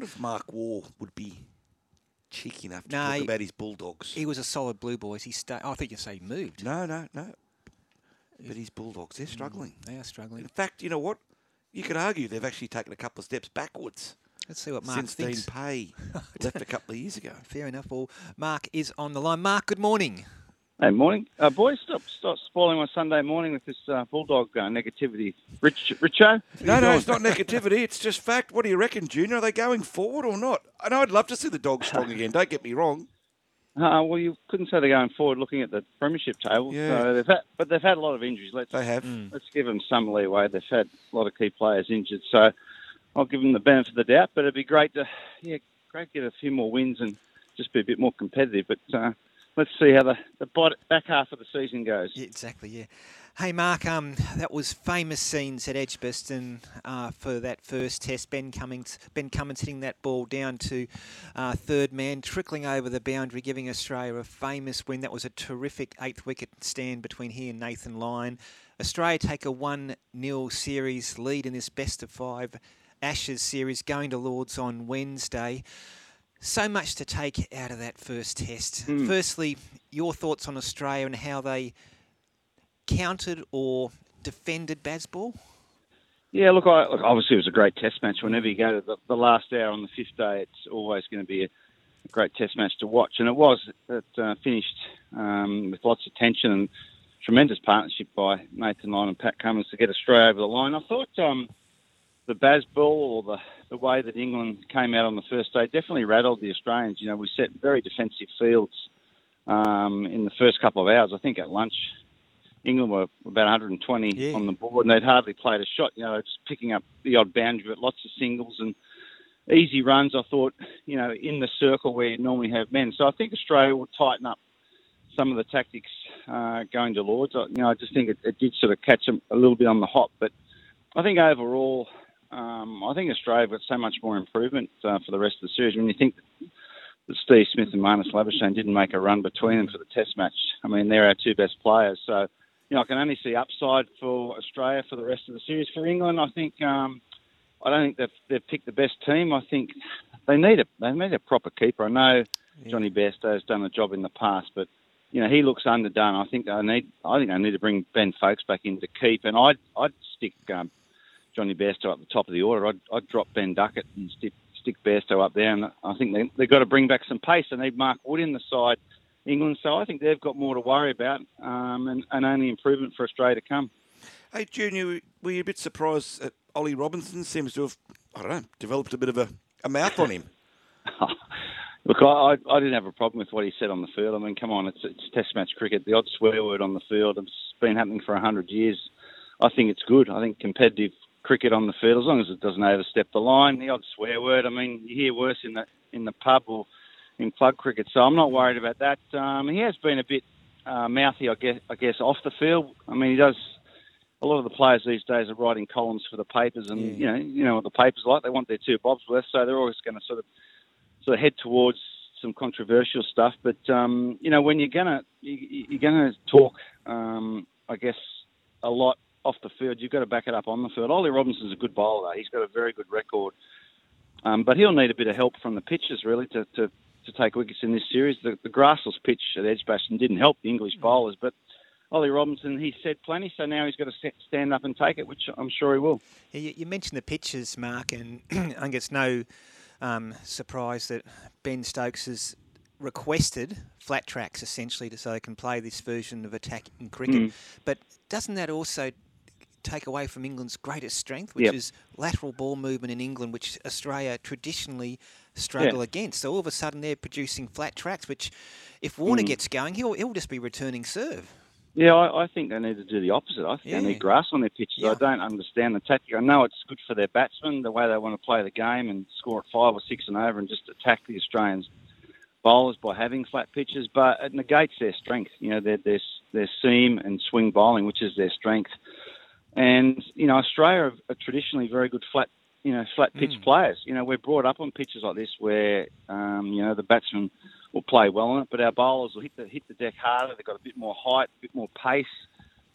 What if Mark Waugh would be cheeky enough to No, talk he- about his Bulldogs? He was a solid blue boys. He sta- oh, I think you say he moved. no, no, no. But his Bulldogs, they're mm, struggling. They are struggling. In fact, you know what? You could argue they've actually taken a couple of steps backwards Let's see what Mark since Dean thinks. Pay left a couple of years ago. Fair enough. Well, Mark is on the line. Mark, good morning. Hey, morning. Uh, boys, stop, stop spoiling my Sunday morning with this uh, Bulldog uh, negativity. Rich, Richo? No, no, it's not negativity. It's just fact. What do you reckon, Junior? Are they going forward or not? I know I'd love to see the dogs strong again. Don't get me wrong. Uh, well, you couldn't say they're going forward looking at the premiership table. Yeah. So they've had, but they've had a lot of injuries. Let's, They have. let's give them some leeway. They've had a lot of key players injured. So I'll give them the benefit of the doubt. But it'd be great to, yeah, great to get a few more wins and just be a bit more competitive. But uh, let's see how the, the back half of the season goes. Yeah, exactly. Yeah. Hey, Mark. Um, that was famous scenes at Edgbaston uh, for that first test. Ben Cummins, Ben Cummins hitting that ball down to uh, third man, trickling over the boundary, giving Australia a famous win. That was a terrific eighth wicket stand between he and Nathan Lyon. Australia take a one 0 series lead in this best of five Ashes series, going to Lords on Wednesday. So much to take out of that first test. Firstly, your thoughts on Australia and how they countered or defended Bazball? Yeah, look, I, look, obviously it was a great test match. Whenever you go to the, the last hour on the fifth day, it's always going to be a, a great test match to watch. And it was. It uh, finished um, with lots of tension and tremendous partnership by Nathan Lyon and Pat Cummins to get Australia over the line. I thought um, the Bazball or the, the way that England came out on the first day definitely rattled the Australians. You know, we set very defensive fields um, in the first couple of hours. I think at lunch, England were about 120 Yeah. on the board, and they'd hardly played a shot. You know, just picking up the odd boundary, but lots of singles and easy runs. I thought, you know, in the circle where you normally have men. So I think Australia will tighten up some of the tactics uh, going to Lords. I- You know, I just think it, it did sort of catch them a little bit on the hop, but I think overall, um, I think Australia have got so much more improvement uh, for the rest of the series. When you think that Steve Smith and Marnus Labuschagne didn't make a run between them for the Test match, I mean, they're our two best players. So, you know, I can only see upside for Australia for the rest of the series. For England, I think um, I don't think they've they've picked the best team. I think they need a they need a proper keeper. I know Johnny Bairstow has done a job in the past, but you know he looks underdone. I think I need I think I need to bring Ben Foakes back in to keep, and I'd I'd stick um, Johnny Bairstow at the top of the order. I'd, I'd drop Ben Duckett and stick stick Bairstow up there, and I think they they've got to bring back some pace. And They need Mark Wood in the side. England, so I think they've got more to worry about, um, and, and only improvement for Australia to come. Hey, Junior, were you a bit surprised that Ollie Robinson seems to have, I don't know, developed a bit of a, a mouth on him? Look, I, I didn't have a problem with what he said on the field. I mean, come on, it's, it's Test match cricket. The odd swear word on the field has been happening for hundred years. I think it's good. I think competitive cricket on the field, as long as it doesn't overstep the line, the odd swear word. I mean, you hear worse in the in the pub or in club cricket, so I'm not worried about that. Um, he has been a bit uh, mouthy, I guess, I guess, off the field. I mean, he does. A lot of the players these days are writing columns for the papers, and you know, you know what the papers are like. They want their two bobs worth, so they're always going to sort of sort of head towards some controversial stuff. But um, you know, when you're gonna you, you're gonna talk, um, I guess, a lot off the field, you've got to back it up on the field. Ollie Robinson's a good bowler. He's got a very good record, um, but he'll need a bit of help from the pitches really to. to to take wickets in this series, the, the grassless pitch at Edgbaston didn't help the English bowlers, but Ollie Robinson, he said plenty, so now he's got to set, stand up and take it, which I'm sure he will. You, you mentioned the pitches, Mark, and I think it's no um, surprise that Ben Stokes has requested flat tracks essentially to, so they can play this version of attacking cricket. Mm. But doesn't that also take away from England's greatest strength, which Yep. is lateral ball movement in England, which Australia traditionally struggle Yeah. against? So all of a sudden they're producing flat tracks, which if Warner Mm. gets going, he'll, he'll just be returning serve. Yeah, I, I think they need to do the opposite. I think Yeah. they need grass on their pitches. Yeah. I don't understand the tactic. I know it's good for their batsmen, the way they want to play the game and score at five or six and over and just attack the Australians bowlers by having flat pitches, but it negates their strength. You know, their their, their seam and swing bowling, which is their strength. And you know, Australia are, are traditionally very good flat, you know, flat pitch Mm. players. You know, we're brought up on pitches like this where um, you know the batsmen will play well on it, but our bowlers will hit the hit the deck harder. They've got a bit more height, a bit more pace.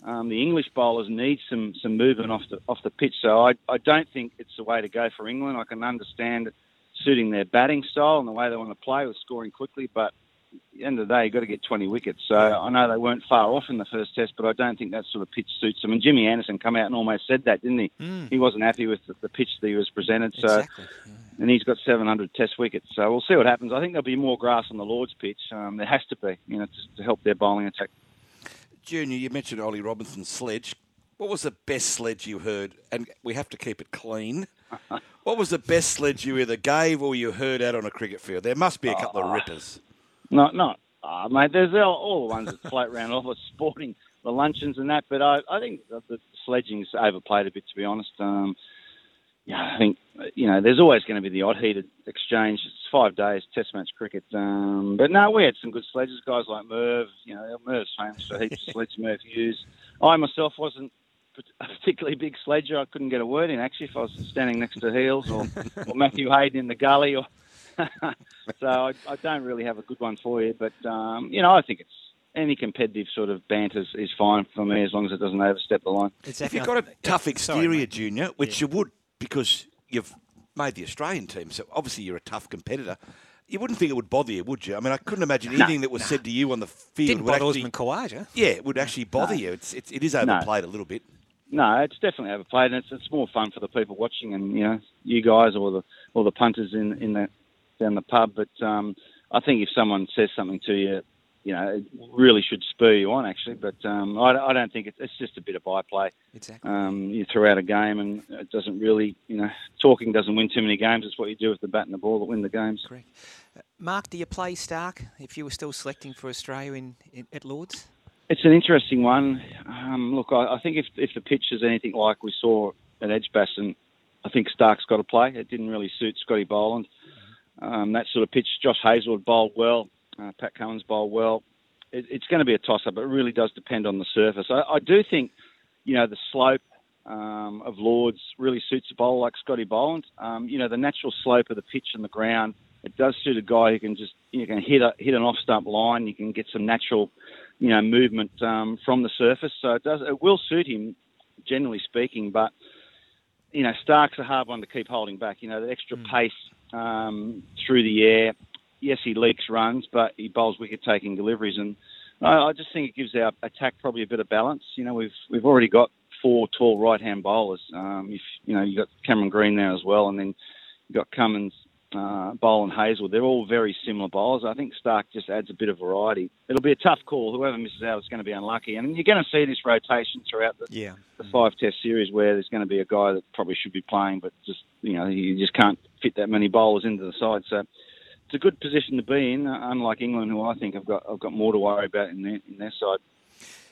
Um, the English bowlers need some some movement off the off the pitch. So I I don't think it's the way to go for England. I can understand suiting their batting style and the way they want to play with scoring quickly. But end of the day, you've got to get 20 wickets. So I know they weren't far off in the first test, but I don't think that sort of pitch suits them. And Jimmy Anderson come out and almost said that, didn't he? Mm. He wasn't happy with the, pitch that he was presented. So, Exactly. and he's got 700 test wickets. So we'll see what happens. I think there'll be more grass on the Lord's pitch. Um, there has to be, you know, to, to help their bowling attack. Junior, you mentioned Ollie Robinson's sledge. What was the best sledge you heard? And we have to keep it clean. what was the best sledge you either gave or you heard out on a cricket field? There must be a couple of rippers. Not, not, uh, mate. There's all, all the ones that float around, all the sporting, the luncheons and that. But I, I think that the sledging's overplayed a bit, to be honest. Um, yeah, I think you know there's always going to be the odd heated exchange. It's five days Test match cricket, um, but no, we had some good sledges. Guys like Merv, you know, Merv's famous for heaps of sledges Merv Hughes. I myself wasn't a particularly big sledger. I couldn't get a word in actually if I was standing next to Heals or, or Matthew Hayden in the gully or so I, I don't really have a good one for you, but um, you know I think it's any competitive sort of banter is, is fine for me as long as it doesn't overstep the line. If you've got a tough exterior, mate. Junior, which you would because you've made the Australian team, so obviously you're a tough competitor. You wouldn't think it would bother you, would you? I mean, I couldn't imagine anything that was said to you on the field Didn't would bother actually, Usman Khawaja. yeah, it would actually bother you. It's, it's it is overplayed a little bit. No, it's definitely overplayed, and it's, it's more fun for the people watching, and you know, you guys or the or the punters in in the down the pub. But um, I think if someone says something to you, you know, it really should spur you on actually. But um, I, I don't think it's, it's just a bit of byplay. Exactly. Um, you throw out a game, and it doesn't really, you know, talking doesn't win too many games. It's what you do with the bat and the ball that win the games. Correct. Mark, do you play Stark if you were still selecting for Australia in, in at Lords? It's an interesting one. Um, look, I, I think if if the pitch is anything like we saw at Edgbaston, I think Stark's got to play. It didn't really suit Scotty Boland. Um, that sort of pitch, Josh Hazlewood bowled well, uh, Pat Cummins bowled well. It, it's going to be a toss-up. But it really does depend on the surface. I, I do think, you know, the slope um, of Lords really suits a bowler like Scotty Boland. Um, you know, the natural slope of the pitch and the ground, it does suit a guy who can just, you can hit a, hit an off-stump line. You can get some natural, you know, movement um, from the surface. So it does, it will suit him, generally speaking. But you know, Stark's a hard one to keep holding back. You know, the extra pace um, through the air. Yes, he leaks runs, but he bowls wicket-taking deliveries, and I, I just think it gives our attack probably a bit of balance. You know, we've we've already got four tall right-hand bowlers. Um, if you know, you got Cameron Green there as well, and then you got Cummins, uh, Bowl, and Hazel. They're all very similar bowlers. I think Stark just adds a bit of variety. It'll be a tough call. Whoever misses out is going to be unlucky, and you're going to see this rotation throughout the Yeah. the five test series where there's going to be a guy that probably should be playing, but just you know you just can't fit that many bowlers into the side. So it's a good position to be in, uh, unlike England, who I think have got have got more to worry about in their in their side.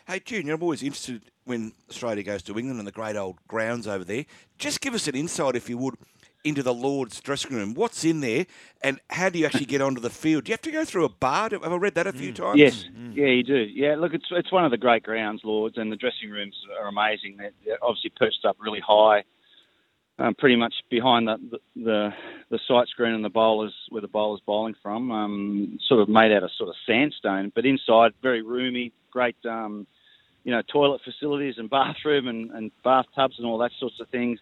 Hey, Junior, I'm always interested when Australia goes to England and the great old grounds over there. Just give us an insight, if you would, into the Lord's dressing room. What's in there, and how do you actually get onto the field? Do you have to go through a bar? Have I read that a few times? Yes, yeah, you do. Yeah, look, it's it's one of the great grounds, Lords, and the dressing rooms are amazing. They're, they're obviously perched up really high, um, pretty much behind the, the the sight screen and the bowlers where the bowlers bowling from. Um, sort of made out of sort of sandstone, but inside very roomy, great. Um, you know, toilet facilities and bathroom and, and bathtubs and all that sorts of things.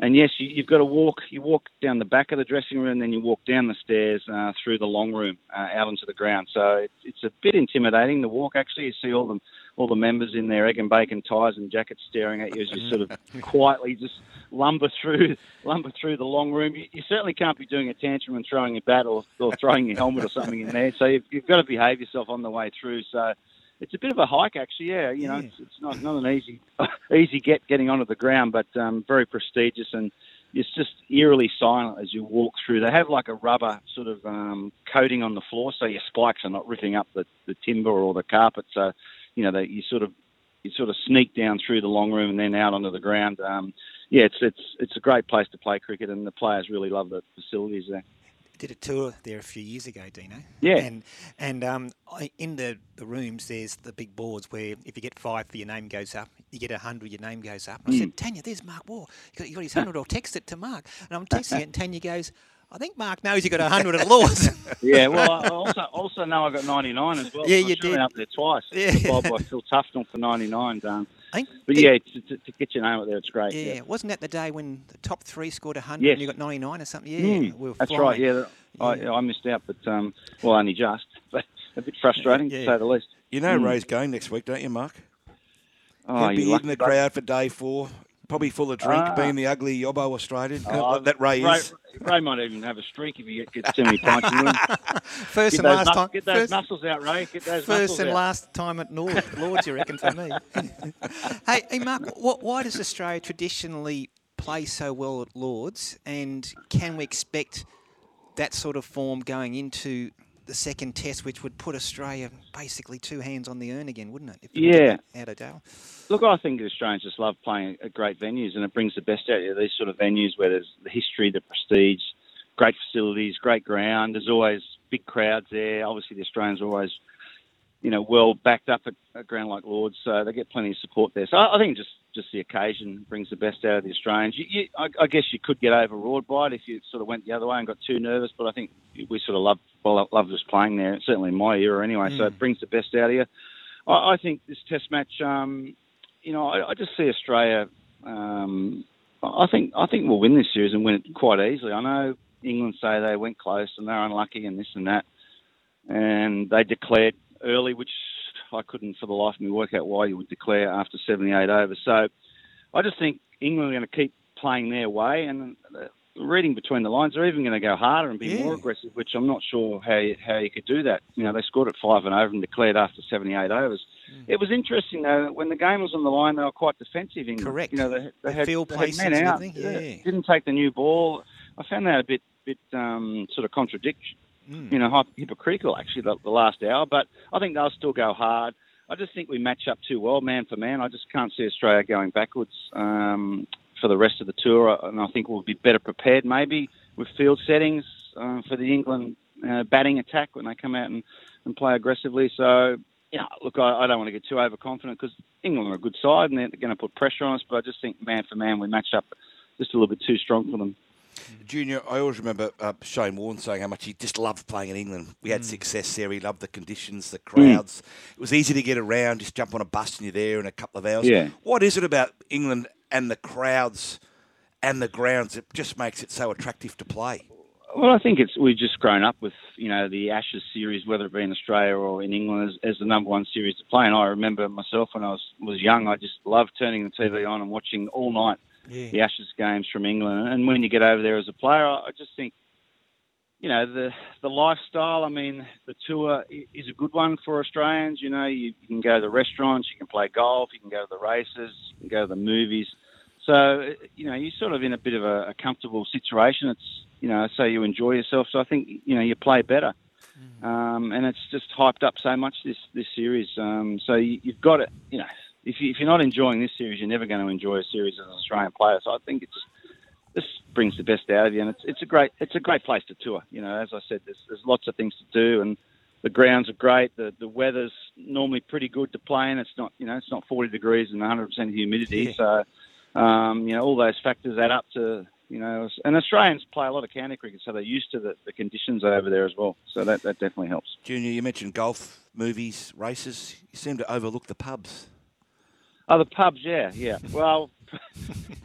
And yes, you, you've got to walk. You walk down the back of the dressing room, then you walk down the stairs uh, through the long room uh, out into the ground. So it's, it's a bit intimidating. The walk actually, you see all the all the members in their egg and bacon ties and jackets staring at you as you sort of quietly just lumber through lumber through the long room. You, you certainly can't be doing a tantrum and throwing your bat or, or throwing your helmet or something in there. So you've, you've got to behave yourself on the way through. So it's a bit of a hike, actually. Yeah, you know, Yeah. it's, it's not not an easy easy get getting onto the ground, but um, very prestigious and it's just eerily silent as you walk through. They have like a rubber sort of um, coating on the floor, so your spikes are not ripping up the, the timber or the carpet. So, you know, they, you sort of you sort of sneak down through the long room and then out onto the ground. Um, yeah, it's it's it's a great place to play cricket, and the players really love the facilities there. Did a tour there a few years ago, Dino. Yeah. And and um, in the, the rooms, there's the big boards where if you get five, for your name goes up. You get a hundred, your name goes up. And I said, Tanya, there's Mark Waugh. You got, you got his hundred. I'll text it to Mark. And I'm texting it, and Tanya goes, I think Mark knows you got a hundred at Lords. Yeah, well, I also also know I got 99 as well. Yeah, you did. up there twice. Yeah. Bowled by Phil Tufnell for 99. Um, I think but did- yeah, to, to, to get your name out there, it's great. yeah, Yeah, wasn't that the day when the top three scored 100 Yes. and you got 99 or something? Yeah, Mm, we were that's flying. right. Yeah, I, Yeah. I missed out, but um, well, only just, but a bit frustrating Yeah. to say the least. You know Mm. Ray's going next week, don't you, Mark? Oh, He'll be in the crowd for day four, probably full of drink, Ah. being the ugly yobbo Australian Oh, that Ray is. Ray might even have a streak if you get, get too many pints in him. First Get and last mus- time. get those First, muscles out, Ray. Get those first and out. last time at Nord, Lords, you reckon, for me. hey, hey, Mark, wh why does Australia traditionally play so well at Lords, and can we expect that sort of form going into the second test, which would put Australia basically two hands on the urn again, wouldn't it? If Yeah. Out of Dale. Look, I think Australians just love playing at great venues, and it brings the best out of you. These sort of venues where there's the history, the prestige, great facilities, great ground. There's always big crowds there. Obviously, the Australians are always, you know, well backed up at a ground like Lords, so they get plenty of support there. So I, I think just just the occasion brings the best out of the Australians. You, you, I, I guess you could get overawed by it if you sort of went the other way and got too nervous, but I think we sort of love well, love just playing there. Certainly in my era, anyway. So it brings the best out of you. I, I think this Test match. Um, you know, I, I just see Australia. Um, I think I think we'll win this series and win it quite easily. I know England say they went close and they're unlucky and this and that, and they declared early, which I couldn't for the life of me work out why you would declare after 78 overs. So I just think England are going to keep playing their way, and uh, reading between the lines, they're even going to go harder and be Yeah. more aggressive, which I'm not sure how you, how you could do that. You know, they scored at five and over and declared after 78 overs. Mm. It was interesting though when the game was on the line, they were quite defensive. England. Correct. You know, they, they had, feel they had men out. Yeah. yeah. Didn't take the new ball. I found that a bit bit um, sort of contradiction. Mm. You know, hypocritical actually the, the last hour. But I think they'll still go hard. I just think we match up too well, man for man. I just can't see Australia going backwards um, for the rest of the tour, and I think we'll be better prepared maybe with field settings uh, for the England uh, batting attack when they come out and, and play aggressively. So, yeah, look, I, I don't want to get too overconfident because England are a good side and they're going to put pressure on us, but I just think man for man we match up just a little bit too strong for them. Junior, I always remember uh, Shane Warne saying how much he just loved playing in England. We had success there. He loved the conditions, the crowds. It was easy to get around. Just jump on a bus and you're there in a couple of hours. Yeah. What is it about England and the crowds and the grounds that just makes it so attractive to play? Well, I think it's we've just grown up with you know the Ashes series, whether it be in Australia or in England, as, as the number one series to play. And I remember myself when I was was young, I just loved turning the TV on and watching all night Yeah. the Ashes games from England. And when you get over there as a player, I just think, you know, the the lifestyle. I mean, the tour is a good one for Australians. You know, you, you can go to the restaurants, you can play golf, you can go to the races, you can go to the movies. So, you know, you're sort of in a bit of a, a comfortable situation. It's, you know, so you enjoy yourself. So I think, you know, you play better. Um, and it's just hyped up so much this this series. Um, so you, you've got it. You know, if, you, if you're not enjoying this series, you're never going to enjoy a series as an Australian player. So I think it's this brings the best out of you, and it's it's a great it's a great place to tour. You know, as I said, there's there's lots of things to do, and the grounds are great. The the weather's normally pretty good to play in. It's not you know it's not 40 degrees and 100 percent humidity. So um, you know all those factors add up to you know, and Australians play a lot of county cricket, so they're used to the, the conditions over there as well. So that, that definitely helps. Junior, you mentioned golf, movies, races. You seem to overlook the pubs. Oh, the pubs, yeah, yeah. Well,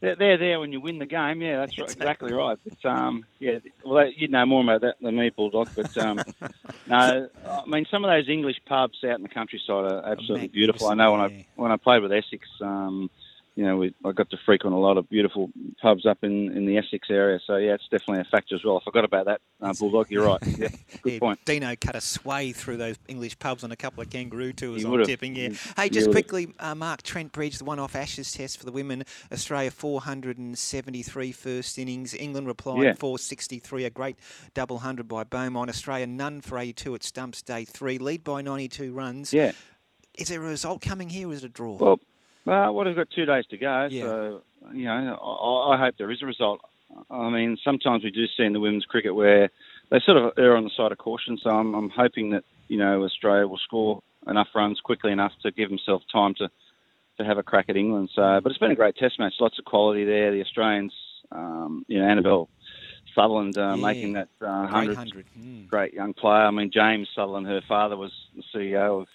they're, they're there when you win the game. Yeah, that's right, exactly right. But um, yeah, well, you'd know more about that than me, Bulldog. But um, no, I mean some of those English pubs out in the countryside are absolutely beautiful. I know when I when I played with Essex, um, you know, we, I got to frequent a lot of beautiful pubs up in, in the Essex area. So yeah, it's definitely a factor as well. I forgot about that, uh, Bulldog. You're right. Yeah, good Yeah, point. Dino cut a sway through those English pubs on a couple of kangaroo tours. I'm tipping. Yeah. Hey, just quickly, uh, Mark Trent Bridge, the one-off Ashes test for the women. Australia 473 first innings. England replied Yeah. 463. A great double hundred by Beaumont. Australia none for 82 at stumps day three. Lead by 92 runs. Yeah. Is there a result coming here? or is it a draw? Well, well, well, we've got two days to go, Yeah. so you know, I, I hope there is a result. I mean, sometimes we do see in the women's cricket where they sort of err on the side of caution. So I'm, I'm hoping that you know Australia will score enough runs quickly enough to give themselves time to to have a crack at England. So, but it's been a great Test match. Lots of quality there. The Australians, um, you know, Annabelle Sutherland uh, Yeah. making that uh, great hundred hundred. Mm. great young player. I mean, James Sutherland, her father was the CEO of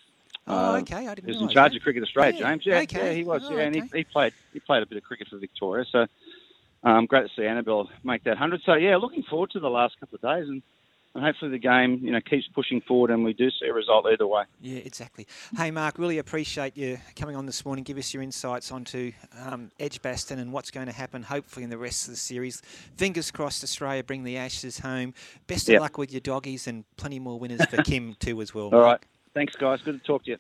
Oh, Uh, okay. I didn't He was in charge that. of Cricket Australia, Yeah, James. Yeah, okay. yeah, he was. Oh, yeah, and okay. he, he played he played a bit of cricket for Victoria. So um, great to see Annabelle make that hundred. So yeah, looking forward to the last couple of days, and, and hopefully the game you know keeps pushing forward, and we do see a result either way. Yeah, exactly. Hey, Mark, really appreciate you coming on this morning. Give us your insights onto um, Edgbaston and what's going to happen, hopefully, in the rest of the series. Fingers crossed, Australia bring the Ashes home. Best of Yep. luck with your doggies and plenty more winners for Kim, too, as well. All Mark. right, thanks guys. Good to talk to you.